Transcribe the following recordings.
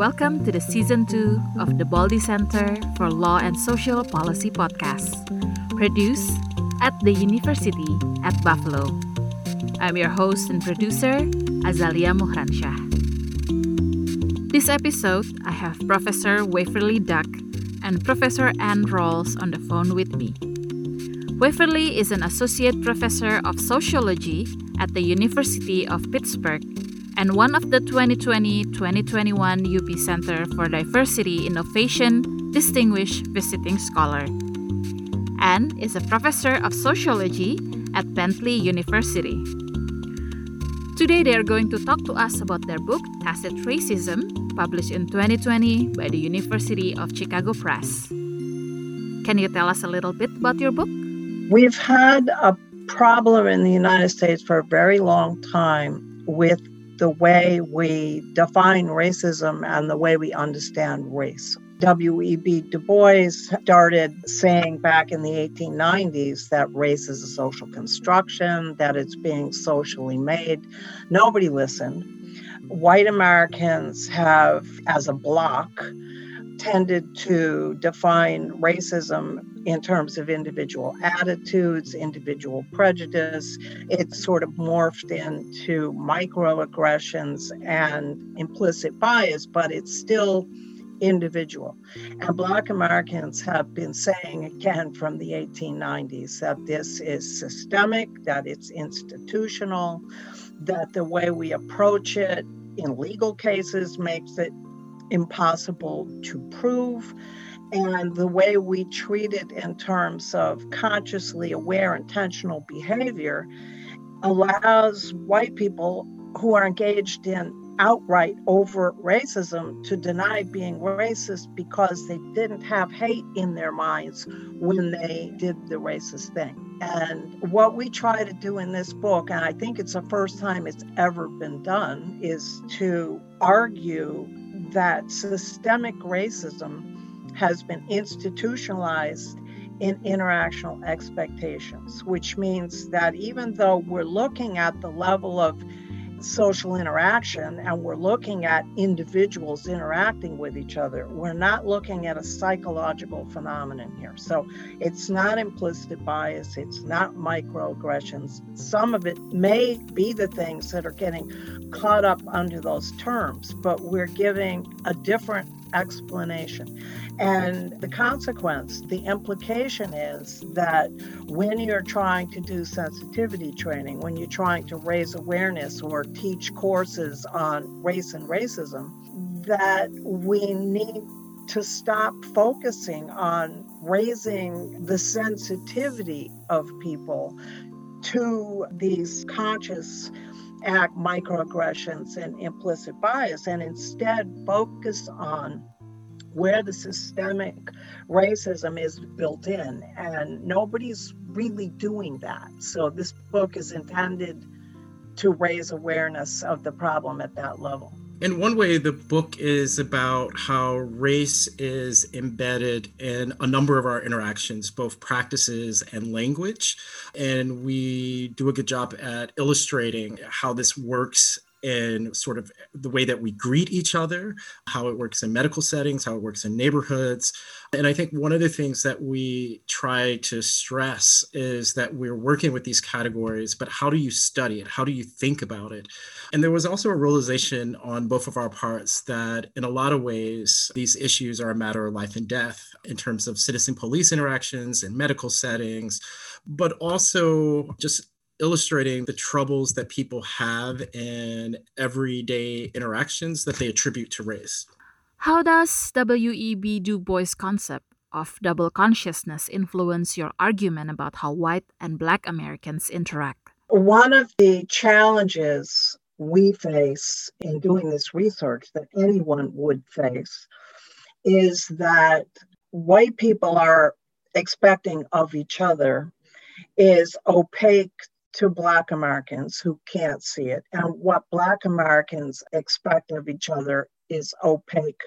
Welcome to the season two of the Baldy Center for Law and Social Policy podcast, produced at the University at Buffalo. I'm your host and producer, Azalia Mohransyah. This episode, I have Professor Waverly Duck and Professor Anne Rawls on the phone with me. Waverly is an associate professor of sociology at the University of Pittsburgh and one of the 2020 2021 UB Center for Diversity Innovation Distinguished Visiting Scholar. Anne is a professor of sociology at Bentley University. Today, they are going to talk to us about their book, Tacit Racism, published in 2020 by the University of Chicago Press. Can you tell us a little bit about your book? We've had a problem in the United States for a very long time with the way we define racism and the way we understand race. W.E.B. Du Bois started saying back in the 1890s that race is a social construction, that it's being socially made. Nobody listened. White Americans have, as a block, tended to define racism in terms of individual attitudes, individual prejudice. It sort of morphed into microaggressions and implicit bias, but it's still individual. And Black Americans have been saying again from the 1890s that this is systemic, that it's institutional, that the way we approach it in legal cases makes it impossible to prove and the way we treat it in terms of consciously aware intentional behavior allows white people who are engaged in outright overt racism to deny being racist because they didn't have hate in their minds when they did the racist thing. And what we try to do in this book, and I think it's the first time it's ever been done, is to argue that systemic racism has been institutionalized in interactional expectations, which means that even though we're looking at the level of social interaction and we're looking at individuals interacting with each other, we're not looking at a psychological phenomenon here. So it's not implicit bias, it's not microaggressions. Some of it may be the things that are getting caught up under those terms, but we're giving a different explanation. And the consequence, the implication is that when you're trying to do sensitivity training, when you're trying to raise awareness or teach courses on race and racism, that we need to stop focusing on raising the sensitivity of people to these conscious act microaggressions and implicit bias and instead focus on where the systemic racism is built in, and nobody's really doing that. So, this book is intended to raise awareness of the problem at that level. In one way, the book is about how race is embedded in a number of our interactions, both practices and language. And we do a good job at illustrating how this works in sort of the way that we greet each other, how it works in medical settings, how it works in neighborhoods. And I think one of the things that we try to stress is that we're working with these categories, but how do you study it? How do you think about it? And there was also a realization on both of our parts that in a lot of ways, these issues are a matter of life and death in terms of citizen police interactions and medical settings, but also just illustrating the troubles that people have in everyday interactions that they attribute to race. How does W.E.B. Du Bois' concept of double consciousness influence your argument about how white and black Americans interact? One of the challenges we face in doing this research that anyone would face is that white people are expecting of each other is opaque to Black Americans who can't see it. And what Black Americans expect of each other is opaque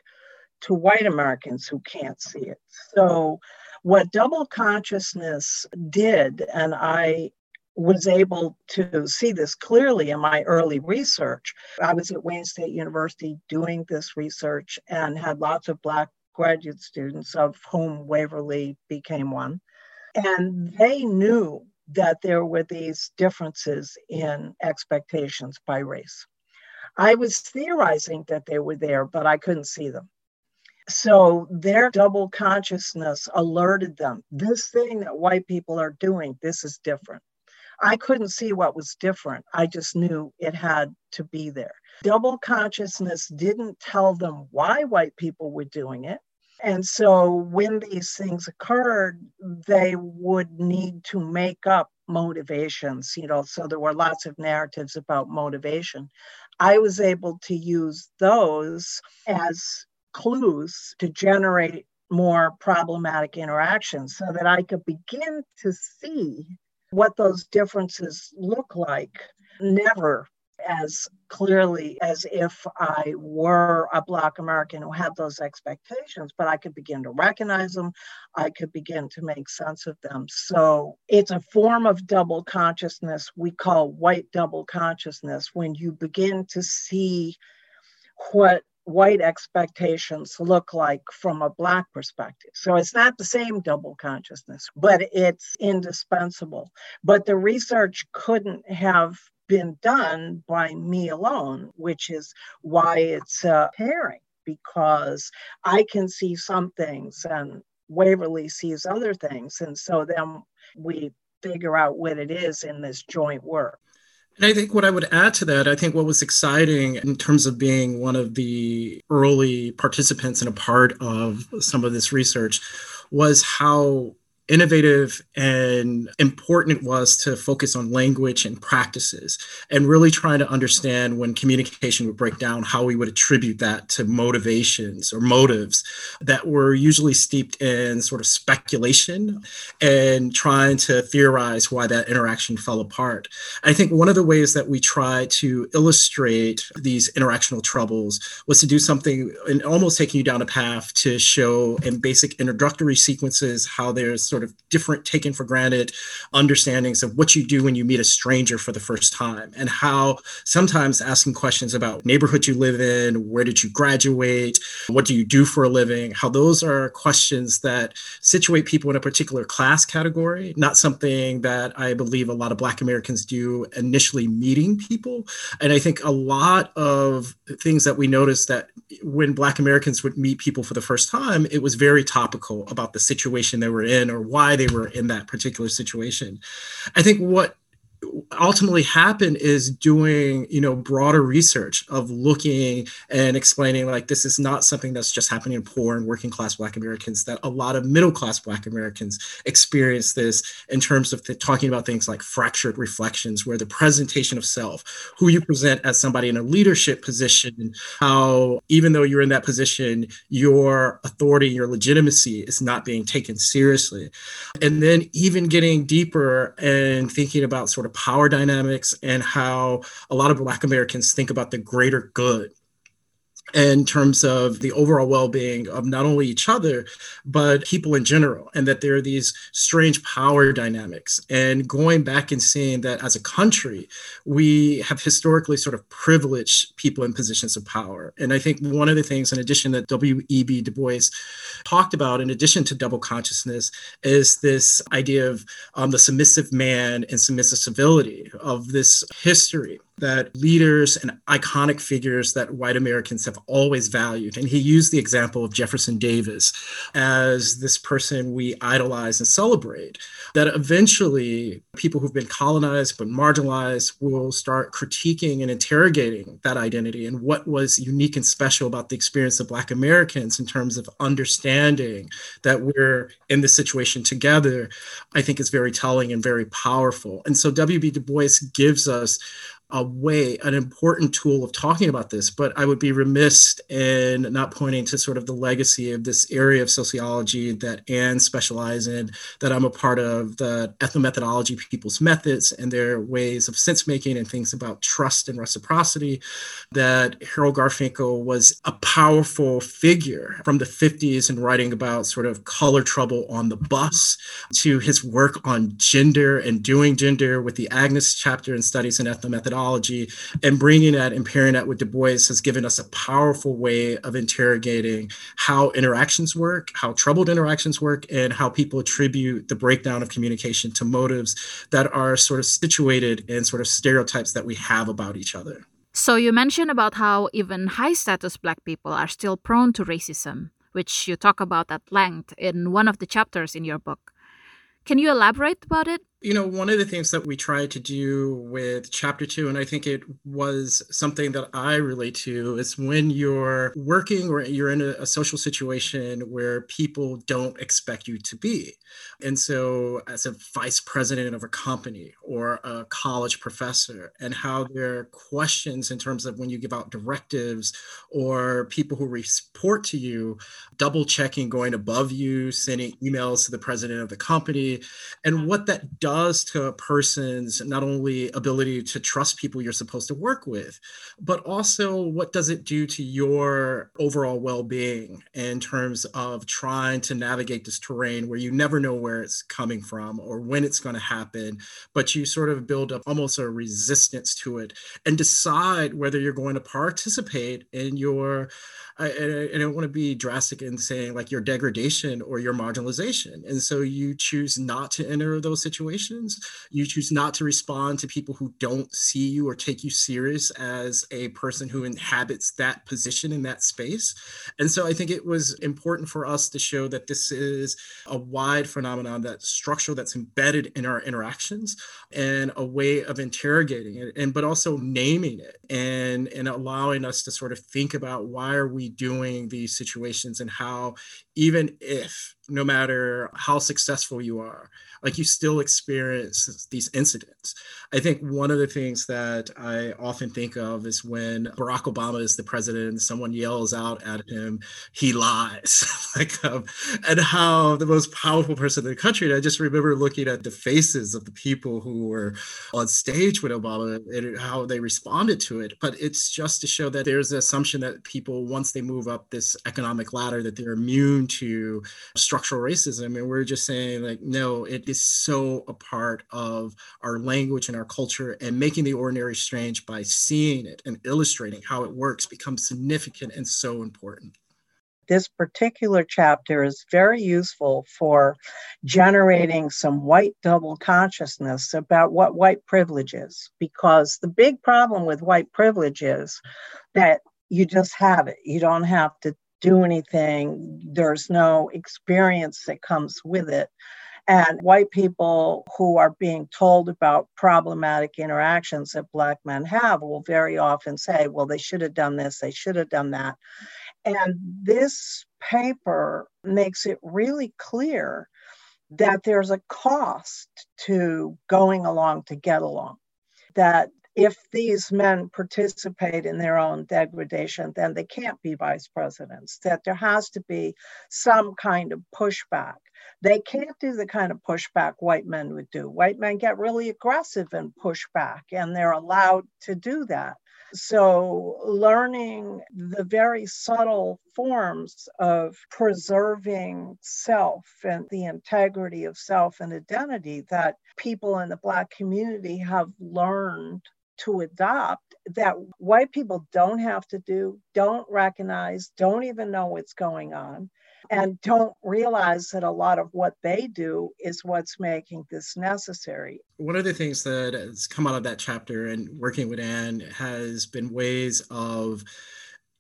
to white Americans who can't see it. So, what double consciousness did, and I was able to see this clearly in my early research. I was at Wayne State University doing this research and had lots of Black graduate students, of whom Waverly became one. And they knew that there were these differences in expectations by race. I was theorizing that they were there, but I couldn't see them. So their double consciousness alerted them this thing that white people are doing, this is different. I couldn't see what was different. I just knew it had to be there. Double consciousness didn't tell them why white people were doing it. And so when these things occurred, they would need to make up motivations, you know, so there were lots of narratives about motivation. I was able to use those as clues to generate more problematic interactions so that I could begin to see what those differences look like, never as clearly as if I were a Black American who had those expectations, but I could begin to recognize them. I could begin to make sense of them. So it's a form of double consciousness we call white double consciousness when you begin to see what white expectations look like from a Black perspective. So it's not the same double consciousness, but it's indispensable. But the research couldn't have been done by me alone, which is why it's a pairing, because I can see some things and Waverly sees other things. And so then we figure out what it is in this joint work. And I think what I would add to that, I think what was exciting in terms of being one of the early participants and a part of some of this research was how innovative and important it was to focus on language and practices and really trying to understand when communication would break down how we would attribute that to motivations or motives that were usually steeped in sort of speculation and trying to theorize why that interaction fell apart. I think one of the ways that we try to illustrate these interactional troubles was to do something and almost taking you down a path to show in basic introductory sequences how there's sort of different taken for granted understandings of what you do when you meet a stranger for the first time and how sometimes asking questions about neighborhood you live in where did you graduate what do you do for a living how those are questions that situate people in a particular class category not something that i believe a lot of black americans do initially meeting people. And i think a lot of things that we noticed that when black americans would meet people for the first time it was very topical about the situation they were in or why they were in that particular situation. I think what ultimately happen is doing you know broader research of looking and explaining like this is not something that's just happening in poor and working class black americans that a lot of middle class black americans experience this in terms of the, talking about things like fractured reflections where the presentation of self who you present as somebody in a leadership position how even though you're in that position your authority your legitimacy is not being taken seriously. And then even getting deeper and thinking about sort of power dynamics and how a lot of Black Americans think about the greater good in terms of the overall well-being of not only each other but people in general and that there are these strange power dynamics. And going back and seeing that as a country we have historically sort of privileged people in positions of power. And i think one of the things in addition that w.e.b du bois talked about in addition to double consciousness is this idea of um, the submissive man and submissive civility of this history that leaders and iconic figures that white Americans have always valued. And he used the example of Jefferson Davis as this person we idolize and celebrate. That eventually people who've been colonized but marginalized will start critiquing and interrogating that identity and what was unique and special about the experience of Black Americans in terms of understanding that we're in this situation together, I think is very telling and very powerful. And so W.B. Du Bois gives us a way, an important tool of talking about this. But I would be remiss in not pointing to sort of the legacy of this area of sociology that Anne specializes in, that I'm a part of, the ethnomethodology people's methods and their ways of sense making and things about trust and reciprocity. That Harold Garfinkel was a powerful figure from the 50s in writing about sort of color trouble on the bus to his work on gender and doing gender with the Agnes chapter in Studies in Ethnomethodology and bringing that and pairing that with Du Bois has given us a powerful way of interrogating how interactions work, how troubled interactions work, and how people attribute the breakdown of communication to motives that are sort of situated in sort of stereotypes that we have about each other. So you mentioned about how even high status black people are still prone to racism, which you talk about at length in one of the chapters in your book. Can you elaborate about it? You know, one of the things that we try to do with chapter two, and I think it was something that I relate to, is when you're working or you're in a, a, social situation where people don't expect you to be. And so, as a vice president of a company or a college professor, and how there are questions in terms of when you give out directives or people who report to you, double checking, going above you, sending emails to the president of the company, and what that does does to a person's not only ability to trust people you're supposed to work with, but also what does it do to your overall well being in terms of trying to navigate this terrain where you never know where it's coming from or when it's going to happen, but you sort of build up almost a resistance to it and decide whether you're going to participate in your I, I, don't want to be drastic in saying like your degradation or your marginalization. And so you choose not to enter those situations. You choose not to respond to people who don't see you or take you serious as a person who inhabits that position in that space. And so I think it was important for us to show that this is a wide phenomenon that's structural, that's embedded in our interactions and a way of interrogating it and but also naming it and and allowing us to sort of think about why are we doing these situations and how even if no matter how successful you are like you still experience these incidents. I think one of the things that i often think of is when barack obama is the president and someone yells out at him he lies. Like um, and how the most powerful person in the country and i just remember looking at the faces of the people who were on stage with obama and how they responded to it. But it's just to show that there's an assumption that people once they move up this economic ladder that they're immune to structural racism and we're just saying like no it is so a part of our language and our culture and making the ordinary strange by seeing it and illustrating how it works becomes significant and so important this particular chapter is very useful for generating some white double consciousness about what white privilege is. Because the big problem with white privilege is that you just have it. You don't have to do anything, there's no experience that comes with it. And white people who are being told about problematic interactions that Black men have will very often say, well, they should have done this, they should have done that. And this paper makes it really clear that there's a cost to going along to get along. That if these men participate in their own degradation, then they can't be vice presidents, that there has to be some kind of pushback. They can't do the kind of pushback white men would do. White men get really aggressive and push back, and they're allowed to do that. So, learning the very subtle forms of preserving self and the integrity of self and identity that people in the Black community have learned to adopt that white people don't have to do, don't recognize, don't even know what's going on, and don't realize that a lot of what they do is what's making this necessary. One of the things that has come out of that chapter and working with Anne has been ways of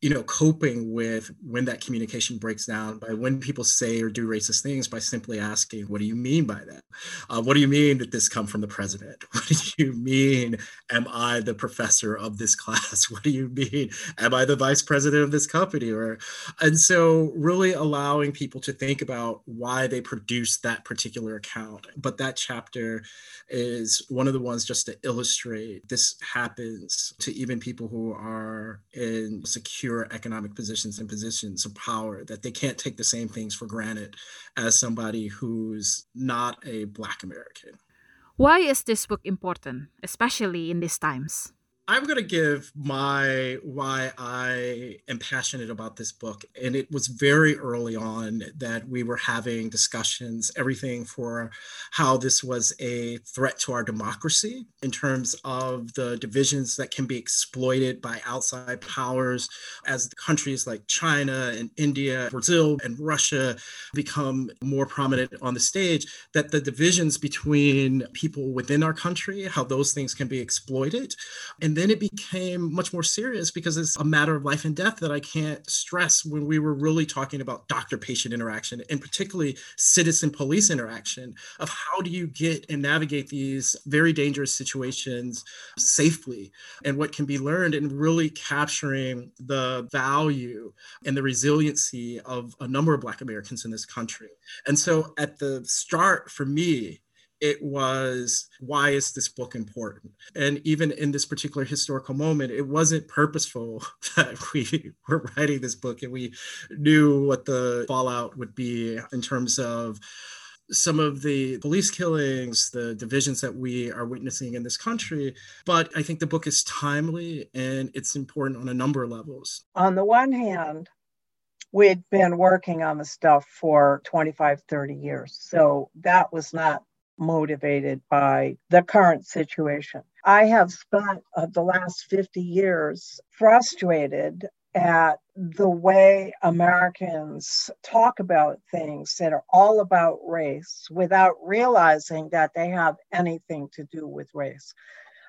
you know, coping with when that communication breaks down by when people say or do racist things by simply asking, what do you mean by that? Uh, what do you mean that this come from the president? What do you mean, am I the professor of this class? What do you mean, am I the vice president of this company? Or, and so really allowing people to think about why they produce that particular account. But that chapter is one of the ones just to illustrate this happens to even people who are in secure economic positions and positions of power, that they can't take the same things for granted as somebody who's not a Black American. Why is this book important, especially in these times? I'm going to give my why I am passionate about this book. And it was very early on that we were having discussions, everything for how this was a threat to our democracy in terms of the divisions that can be exploited by outside powers as countries like China and India, Brazil, and Russia become more prominent on the stage, that the divisions between people within our country, how those things can be exploited. And and then it became much more serious because it's a matter of life and death that I can't stress when we were really talking about doctor patient interaction and particularly citizen police interaction of how do you get and navigate these very dangerous situations safely and what can be learned and really capturing the value and the resiliency of a number of Black Americans in this country. And so at the start for me, it was why is this book important and even in this particular historical moment it wasn't purposeful that we were writing this book and we knew what the fallout would be in terms of some of the police killings, the divisions that we are witnessing in this country. But I think the book is timely and it's important on a number of levels. On the one hand, we'd been working on the stuff for 25, 30 years. So that was not motivated by the current situation. I have spent uh, the last 50 years frustrated at the way Americans talk about things that are all about race without realizing that they have anything to do with race.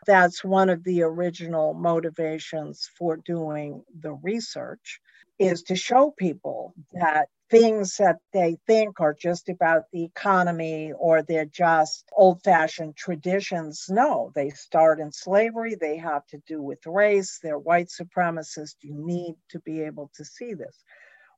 That's one of the original motivations for doing the research is to show people that things that they think are just about the economy or they're just old fashioned traditions. No, they start in slavery, they have to do with race, they're white supremacists. You need to be able to see this.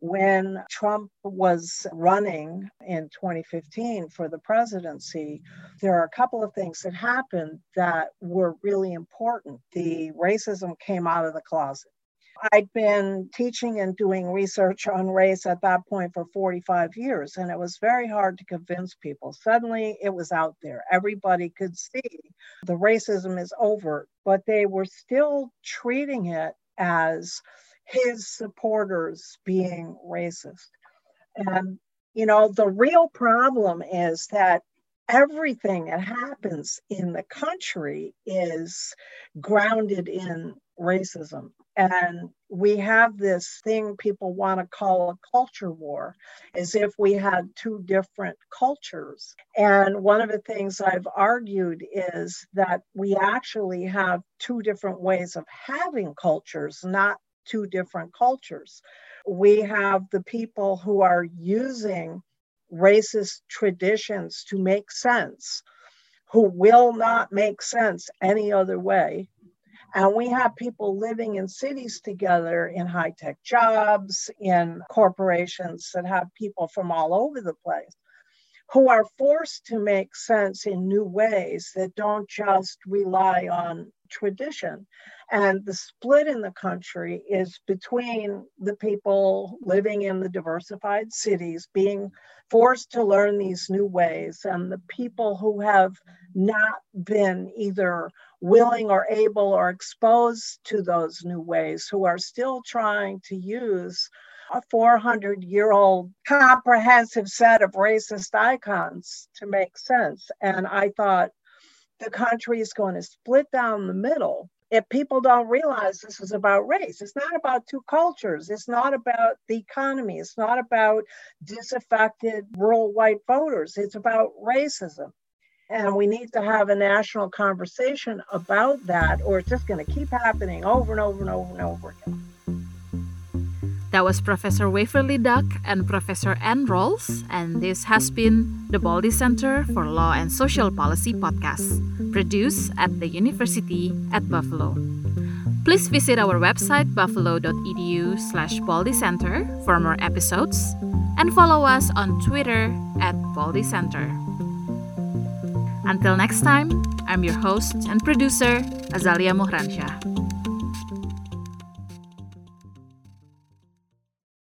When Trump was running in 2015 for the presidency, there are a couple of things that happened that were really important. The racism came out of the closet I'd been teaching and doing research on race at that point for 45 years, and it was very hard to convince people. Suddenly, it was out there. Everybody could see the racism is over, but they were still treating it as his supporters being racist. And, you know, the real problem is that everything that happens in the country is grounded in racism. And we have this thing people want to call a culture war, as if we had two different cultures. And one of the things I've argued is that we actually have two different ways of having cultures, not two different cultures. We have the people who are using racist traditions to make sense, who will not make sense any other way and we have people living in cities together in high tech jobs, in corporations that have people from all over the place who are forced to make sense in new ways that don't just rely on tradition. And the split in the country is between the people living in the diversified cities being forced to learn these new ways and the people who have not been either willing or able or exposed to those new ways, who are still trying to use a 400 year old comprehensive set of racist icons to make sense. And I thought the country is going to split down the middle if people don't realize this is about race. It's not about two cultures. It's not about the economy. It's not about disaffected rural white voters. It's about racism. And we need to have a national conversation about that, or it's just going to keep happening over and over and over and over again. That was Professor Waverly Duck and Professor Anne Rawls, and this has been the Baldy Center for Law and Social Policy podcast, produced at the University at Buffalo. Please visit our website buffalo.edu slash Baldy Center for more episodes and follow us on Twitter at Baldy Center. Until next time, I'm your host and producer, Azalia Mohransyah.